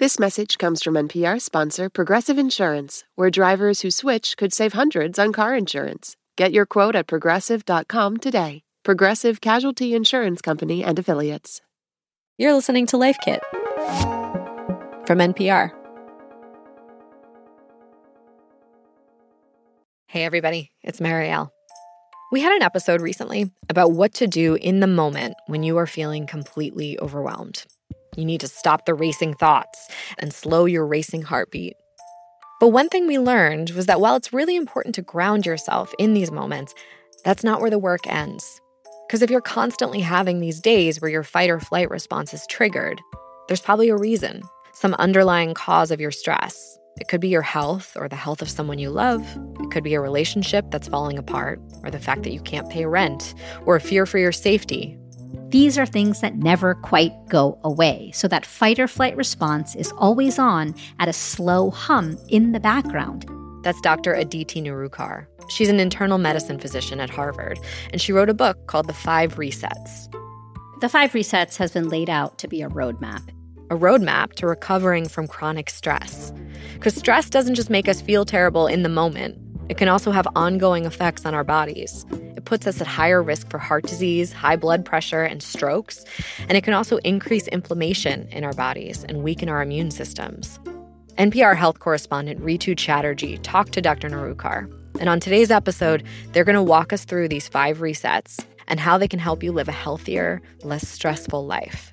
This message comes from NPR sponsor Progressive Insurance, where drivers who switch could save hundreds on car insurance. Get your quote at progressive.com today. Progressive Casualty Insurance Company and Affiliates. You're listening to Life Kit from NPR. Hey, everybody, it's Marielle. We had an episode recently about what to do in the moment when you are feeling completely overwhelmed. You need to stop the racing thoughts and slow your racing heartbeat. But one thing we learned was that while it's really important to ground yourself in these moments, that's not where the work ends. Because if you're constantly having these days where your fight or flight response is triggered, there's probably a reason, some underlying cause of your stress. It could be your health or the health of someone you love. It could be a relationship that's falling apart, or the fact that you can't pay rent, or a fear for your safety, these are things that never quite go away. So that fight or flight response is always on at a slow hum in the background. That's Dr. Aditi Nerurkar. She's an internal medicine physician at Harvard, and she wrote a book called The Five Resets. The Five Resets has been laid out to be a roadmap. A roadmap to recovering from chronic stress. Because stress doesn't just make us feel terrible in the moment, it can also have ongoing effects on our bodies. Puts us at higher risk for heart disease, high blood pressure, and strokes. And it can also increase inflammation in our bodies and weaken our immune systems. NPR health correspondent Rhitu Chatterjee talked to Dr. Nerurkar. And on today's episode, they're going to walk us through these five resets and how they can help you live a healthier, less stressful life.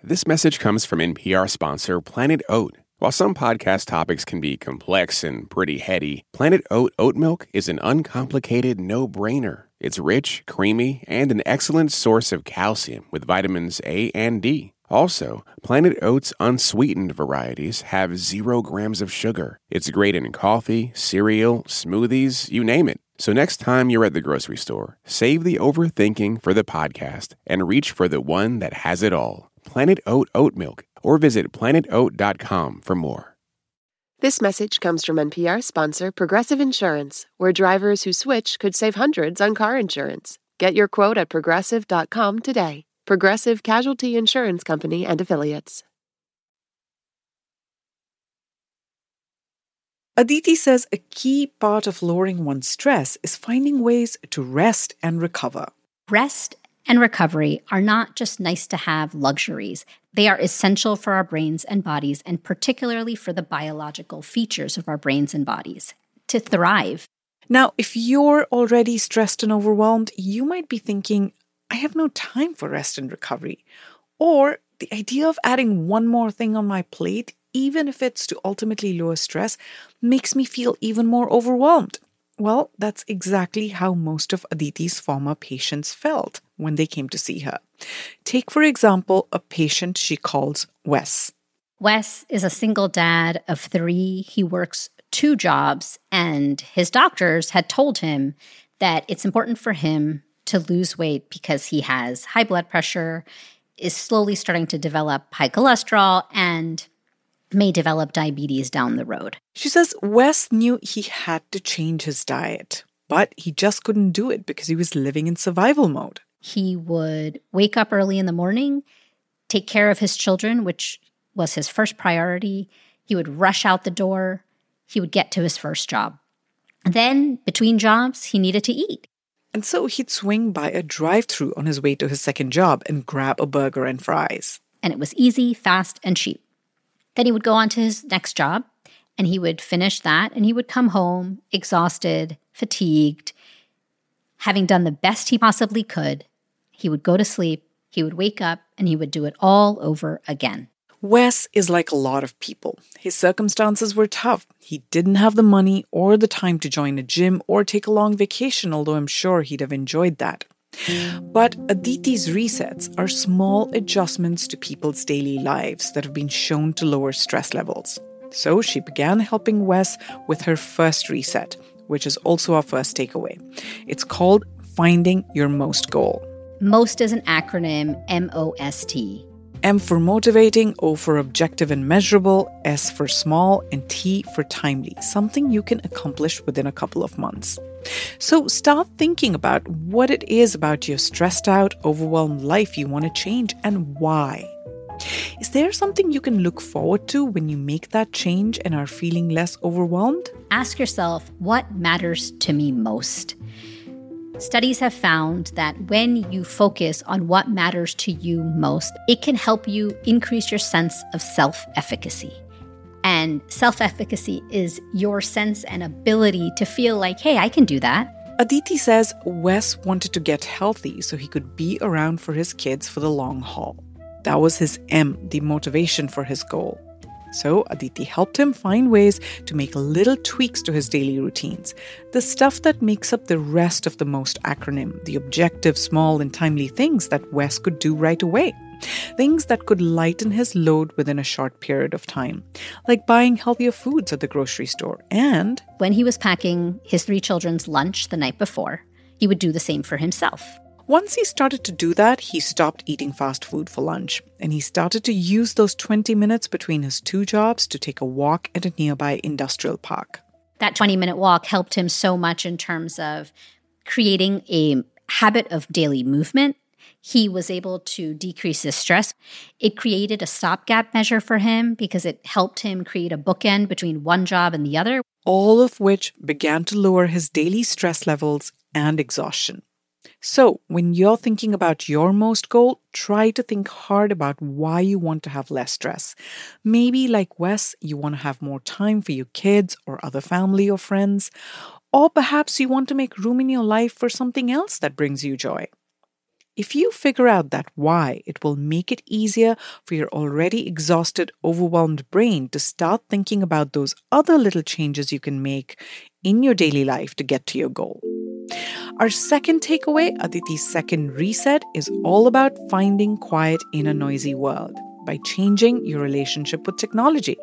This message comes from NPR sponsor Planet Oat. While some podcast topics can be complex and pretty heady, Planet Oat oat milk is an uncomplicated no brainer. It's rich, creamy, and an excellent source of calcium with vitamins A and D. Also, Planet Oat's unsweetened varieties have zero grams of sugar. It's great in coffee, cereal, smoothies, you name it. So next time you're at the grocery store, save the overthinking for the podcast and reach for the one that has it all. Planet Oat oat milk or visit planetoat.com for more. This message comes from NPR sponsor Progressive Insurance, where drivers who switch could save hundreds on car insurance. Get your quote at progressive.com today. Progressive Casualty Insurance Company and Affiliates. Aditi says a key part of lowering one's stress is finding ways to rest and recover. Rest and recovery are not just nice to have luxuries. They are essential for our brains and bodies, and particularly for the biological features of our brains and bodies to thrive. Now, if you're already stressed and overwhelmed, you might be thinking, I have no time for rest and recovery. Or the idea of adding one more thing on my plate, even if it's to ultimately lower stress, makes me feel even more overwhelmed. Well, that's exactly how most of Aditi's former patients felt when they came to see her. Take, for example, a patient she calls Wes. Wes is a single dad of three. He works two jobs, and his doctors had told him that it's important for him to lose weight because he has high blood pressure, is slowly starting to develop high cholesterol, and may develop diabetes down the road. She says Wes knew he had to change his diet, but he just couldn't do it because he was living in survival mode. He would wake up early in the morning, take care of his children, which was his first priority. He would rush out the door. He would get to his first job. Then, between jobs, he needed to eat. And so he'd swing by a drive through on his way to his second job and grab a burger and fries. And it was easy, fast, and cheap. Then he would go on to his next job and he would finish that and he would come home exhausted, fatigued, having done the best he possibly could. He would go to sleep, he would wake up, and he would do it all over again. Wes is like a lot of people. His circumstances were tough. He didn't have the money or the time to join a gym or take a long vacation, although I'm sure he'd have enjoyed that. But Aditi's resets are small adjustments to people's daily lives that have been shown to lower stress levels. So she began helping Wes with her first reset, which is also our first takeaway. It's called Finding Your Most Goal. MOST is an acronym M O S T. M for motivating, O for objective and measurable, S for small, and T for timely, something you can accomplish within a couple of months. So start thinking about what it is about your stressed out, overwhelmed life you want to change and why. Is there something you can look forward to when you make that change and are feeling less overwhelmed? Ask yourself, what matters to me most? Studies have found that when you focus on what matters to you most, it can help you increase your sense of self efficacy. And self efficacy is your sense and ability to feel like, hey, I can do that. Aditi says Wes wanted to get healthy so he could be around for his kids for the long haul. That was his M, the motivation for his goal. So Aditi helped him find ways to make little tweaks to his daily routines, the stuff that makes up the rest of the MOST acronym, the objective, small, and timely things that Wes could do right away. Things that could lighten his load within a short period of time, like buying healthier foods at the grocery store. And when he was packing his three children's lunch the night before, he would do the same for himself. Once he started to do that, he stopped eating fast food for lunch and he started to use those 20 minutes between his two jobs to take a walk at a nearby industrial park. That 20 minute walk helped him so much in terms of creating a habit of daily movement. He was able to decrease his stress. It created a stopgap measure for him because it helped him create a bookend between one job and the other. All of which began to lower his daily stress levels and exhaustion. So, when you're thinking about your most goal, try to think hard about why you want to have less stress. Maybe, like Wes, you want to have more time for your kids or other family or friends. Or perhaps you want to make room in your life for something else that brings you joy. If you figure out that why, it will make it easier for your already exhausted, overwhelmed brain to start thinking about those other little changes you can make in your daily life to get to your goal. Our second takeaway, uh, Aditi's second reset, is all about finding quiet in a noisy world by changing your relationship with technology.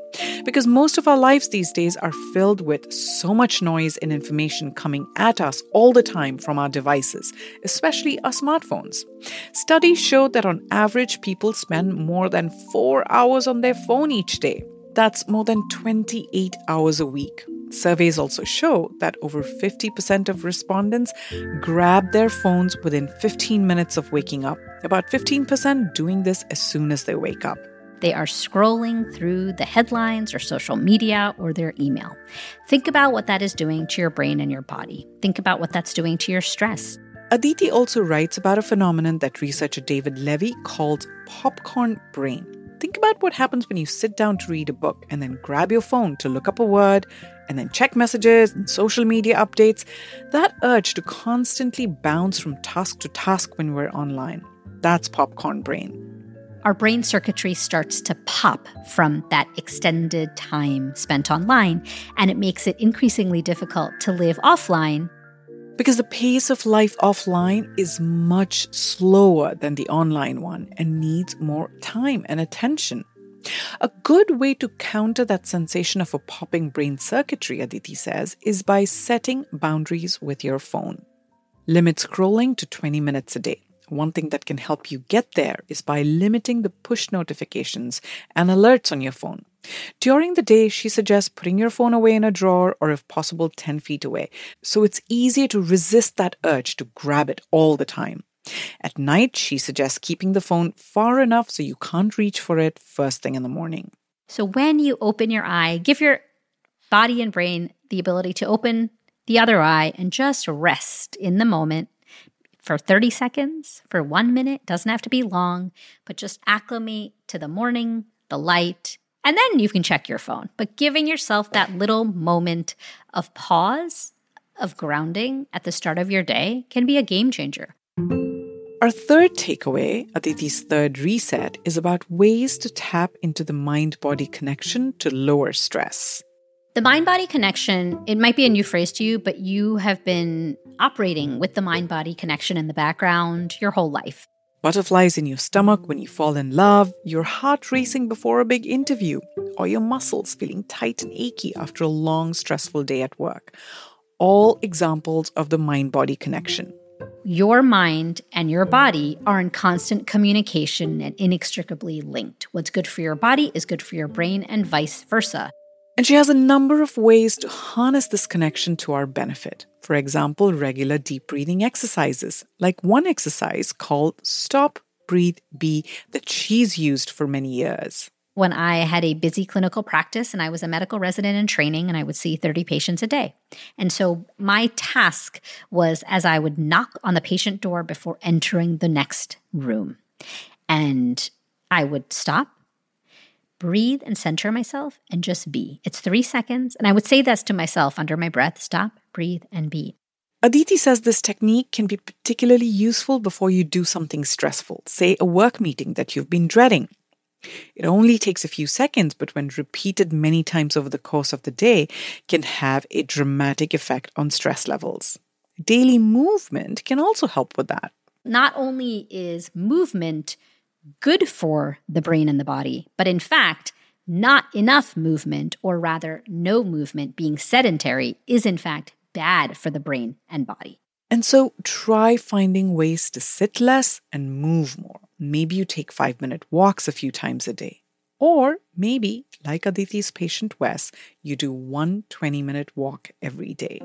Because most of our lives these days are filled with so much noise and information coming at us all the time from our devices, especially our smartphones. Studies show that on average, people spend more than four hours on their phone each day. That's more than 28 hours a week. Surveys also show that over 50% of respondents grab their phones within 15 minutes of waking up, about 15% doing this as soon as they wake up. They are scrolling through the headlines or social media or their email. Think about what that is doing to your brain and your body. Think about what that's doing to your stress. Aditi also writes about a phenomenon that researcher David Levy calls popcorn brain. Think about what happens when you sit down to read a book and then grab your phone to look up a word and then check messages and social media updates. That urge to constantly bounce from task to task when we're online. That's popcorn brain. Our brain circuitry starts to pop from that extended time spent online, and it makes it increasingly difficult to live offline because the pace of life offline is much slower than the online one and needs more time and attention. A good way to counter that sensation of a popping brain circuitry, Aditi says, is by setting boundaries with your phone. Limit scrolling to 20 minutes a day. One thing that can help you get there is by limiting the push notifications and alerts on your phone. During the day, she suggests putting your phone away in a drawer or, if possible, 10 feet away, so it's easier to resist that urge to grab it all the time. At night, she suggests keeping the phone far enough so you can't reach for it first thing in the morning. So, when you open your eye, give your body and brain the ability to open the other eye and just rest in the moment for 30 seconds, for one minute, doesn't have to be long, but just acclimate to the morning, the light, and then you can check your phone. But giving yourself that little moment of pause, of grounding at the start of your day can be a game changer. Our third takeaway, Aditi's third reset, is about ways to tap into the mind body connection to lower stress. The mind body connection, it might be a new phrase to you, but you have been operating with the mm-hmm. mind body connection in the background your whole life. Butterflies in your stomach when you fall in love, your heart racing before a big interview, or your muscles feeling tight and achy after a long, stressful day at work. All examples of the mind body connection. Your mind and your body are in constant communication and inextricably linked. What's good for your body is good for your brain, and vice versa. And she has a number of ways to harness this connection to our benefit. For example, regular deep breathing exercises, like one exercise called Stop, Breathe, Be, that she's used for many years. When I had a busy clinical practice and I was a medical resident in training and I would see 30 patients a day. And so my task was as I would knock on the patient door before entering the next room. And I would stop breathe and center myself and just be. It's three seconds. And I would say this to myself under my breath stop, breathe, and be. Aditi says this technique can be particularly useful before you do something stressful, say a work meeting that you've been dreading. It only takes a few seconds, but when repeated many times over the course of the day, can have a dramatic effect on stress levels. Daily movement can also help with that. Not only is movement good for the brain and the body, but in fact, not enough movement, or rather, no movement, being sedentary, is in fact bad for the brain and body. And so try finding ways to sit less and move more. Maybe you take five minute walks a few times a day. Or maybe, like Aditi's patient Wes, you do one 20 minute walk every day.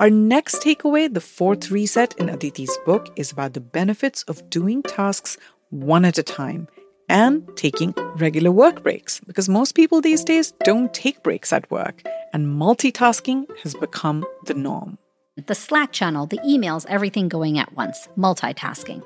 Our next takeaway, the fourth reset in Aditi's book, is about the benefits of doing tasks one at a time and taking regular work breaks because most people these days don't take breaks at work and multitasking has become the norm. The Slack channel, the emails, everything going at once, multitasking.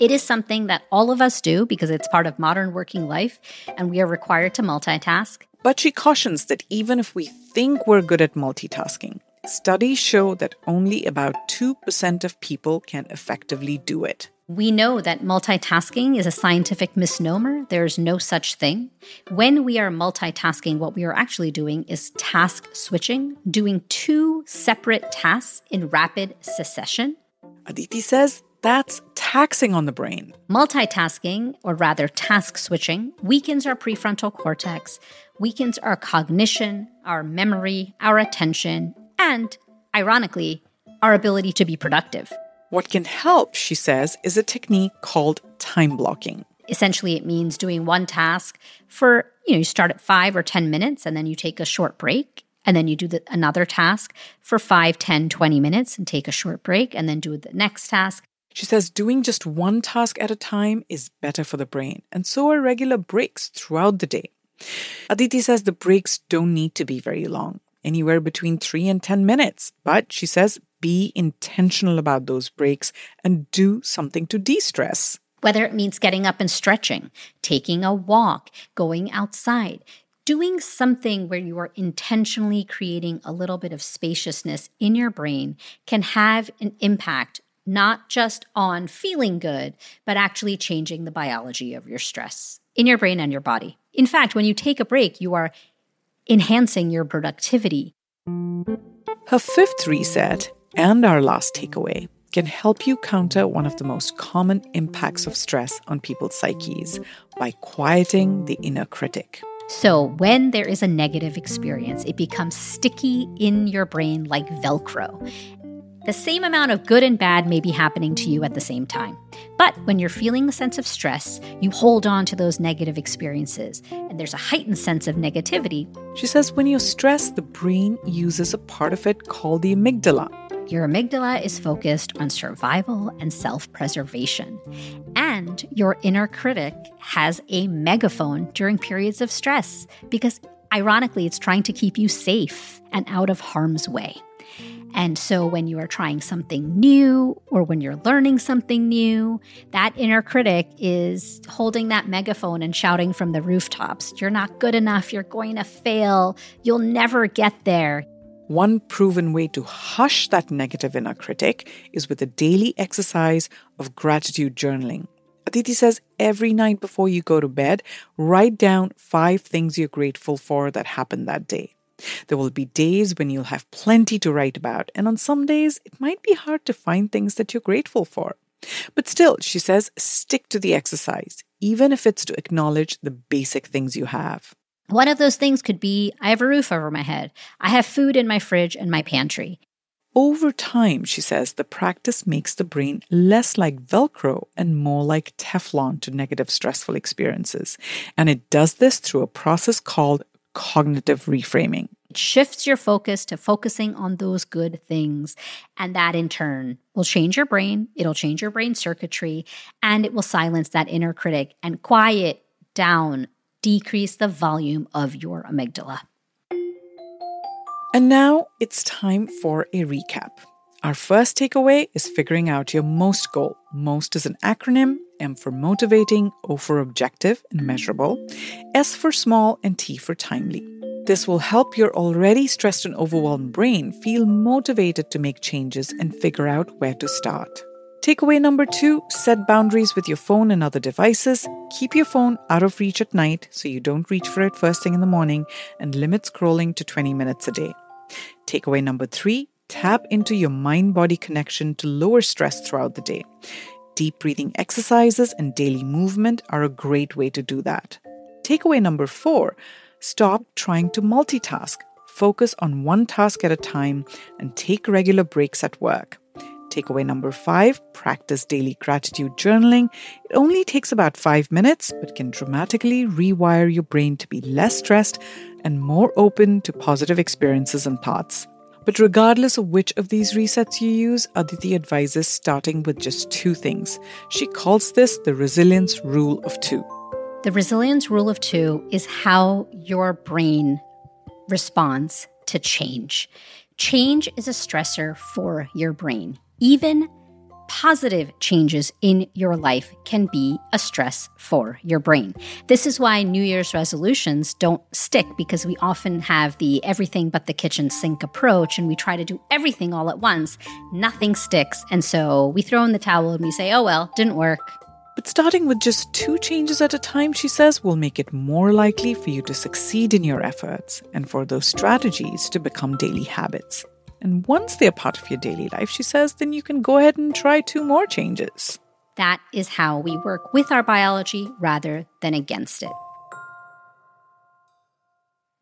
It is something that all of us do because it's part of modern working life and we are required to multitask. But she cautions that even if we think we're good at multitasking, studies show that only about 2% of people can effectively do it. We know that multitasking is a scientific misnomer. There's no such thing. When we are multitasking, what we are actually doing is task switching, doing two separate tasks in rapid succession. Aditi says that's taxing on the brain. Multitasking, or rather task switching, weakens our prefrontal cortex, weakens our cognition, our memory, our attention, and, ironically, our ability to be productive. What can help, she says, is a technique called time blocking. Essentially, it means doing one task for, you know, you start at five or 10 minutes and then you take a short break. And then you do the, another task for 5, 10, 20 minutes and take a short break and then do the next task. She says doing just one task at a time is better for the brain, and so are regular breaks throughout the day. Aditi says the breaks don't need to be very long, anywhere between 3 and 10 minutes, but she says be intentional about those breaks and do something to de stress. Whether it means getting up and stretching, taking a walk, going outside, doing something where you are intentionally creating a little bit of spaciousness in your brain can have an impact not just on feeling good, but actually changing the biology of your stress in your brain and your body. In fact, when you take a break, you are enhancing your productivity. Her fifth reset and our last takeaway can help you counter one of the most common impacts of stress on people's psyches by quieting the inner critic. So, when there is a negative experience, it becomes sticky in your brain like Velcro. The same amount of good and bad may be happening to you at the same time. But when you're feeling a sense of stress, you hold on to those negative experiences, and there's a heightened sense of negativity. She says when you're stressed, the brain uses a part of it called the amygdala your amygdala is focused on survival and self preservation. And your inner critic has a megaphone during periods of stress because, ironically, it's trying to keep you safe and out of harm's way. And so, when you are trying something new or when you're learning something new, that inner critic is holding that megaphone and shouting from the rooftops, You're not good enough. You're going to fail. You'll never get there. One proven way to hush that negative inner critic is with a daily exercise of gratitude journaling. Aditi says every night before you go to bed, write down five things you're grateful for that happened that day. There will be days when you'll have plenty to write about, and on some days it might be hard to find things that you're grateful for. But still, she says, stick to the exercise, even if it's to acknowledge the basic things you have. One of those things could be I have a roof over my head, I have food in my fridge and my pantry. Over time, she says, the practice makes the brain less like Velcro and more like Teflon to negative stressful experiences. And it does this through a process called cognitive reframing. It shifts your focus to focusing on those good things. And that in turn will change your brain, it'll change your brain circuitry, and it will silence that inner critic and quiet down, decrease the volume of your amygdala. And now it's time for a recap. Our first takeaway is figuring out your MOST goal. MOST is an acronym M for motivating, O for objective and measurable, S for small, and T for timely. This will help your already stressed and overwhelmed brain feel motivated to make changes and figure out where to start. Takeaway number two set boundaries with your phone and other devices. Keep your phone out of reach at night so you don't reach for it first thing in the morning, and limit scrolling to 20 minutes a day. Takeaway number three tap into your mind body connection to lower stress throughout the day. Deep breathing exercises and daily movement are a great way to do that. Takeaway number four stop trying to multitask. Focus on one task at a time and take regular breaks at work. Takeaway number five practice daily gratitude journaling. It only takes about five minutes, but can dramatically rewire your brain to be less stressed and more open to positive experiences and thoughts. But regardless of which of these resets you use, Aditi advises starting with just two things. She calls this the resilience rule of two. The resilience rule of two is how your brain responds to change. Change is a stressor for your brain. Even positive changes in your life can be a stress for your brain. This is why New Year's resolutions don't stick because we often have the everything but the kitchen sink approach and we try to do everything all at once. Nothing sticks. And so we throw in the towel and we say, oh well, didn't work. But starting with just two changes at a time, she says, will make it more likely for you to succeed in your efforts and for those strategies to become daily habits. And once they're part of your daily life, she says, then you can go ahead and try two more changes. That is how we work with our biology rather than against it.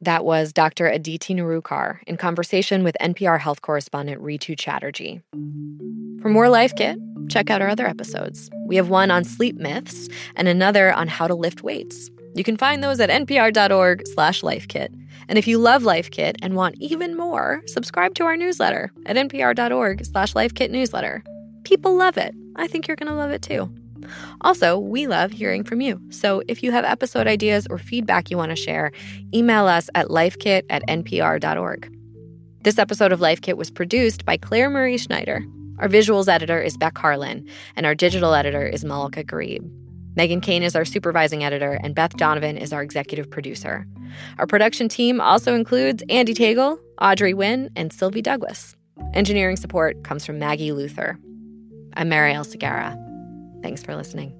That was Dr. Aditi Nerurkar in conversation with NPR health correspondent Rhitu Chatterjee. For more Life Kit, check out our other episodes. We have one on sleep myths and another on how to lift weights. You can find those at npr.org slash lifekit. And if you love Life Kit and want even more, subscribe to our newsletter at npr.org slash lifekitnewsletter. People love it. I think you're going to love it too. Also, we love hearing from you. So if you have episode ideas or feedback you want to share, email us at lifekit at npr.org. This episode of Life Kit was produced by Clare Marie Schneider. Our visuals editor is Beck Harlan, and our digital editor is Malaka Gharib. Meghan Kane is our supervising editor, and Beth Donovan is our executive producer. Our production team also includes Andee Tagle, Audrey Nguyen, and Sylvie Douglis. Engineering support comes from Maggie Luthar. I'm Marielle Segarra. Thanks for listening.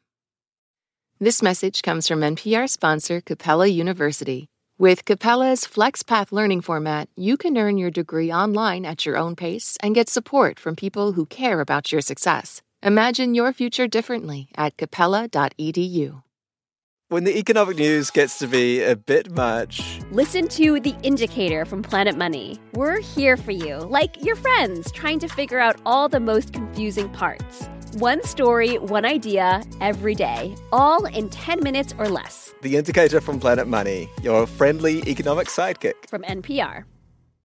This message comes from NPR sponsor Capella University. With Capella's FlexPath learning format, you can earn your degree online at your own pace and get support from people who care about your success. Imagine your future differently at capella.edu. when the economic news gets to be a bit much. Listen to The Indicator from Planet Money. We're here for you, like your friends, trying to figure out all the most confusing parts. One story, one idea, every day, all in 10 minutes or less. The Indicator from Planet Money, your friendly economic sidekick. From NPR.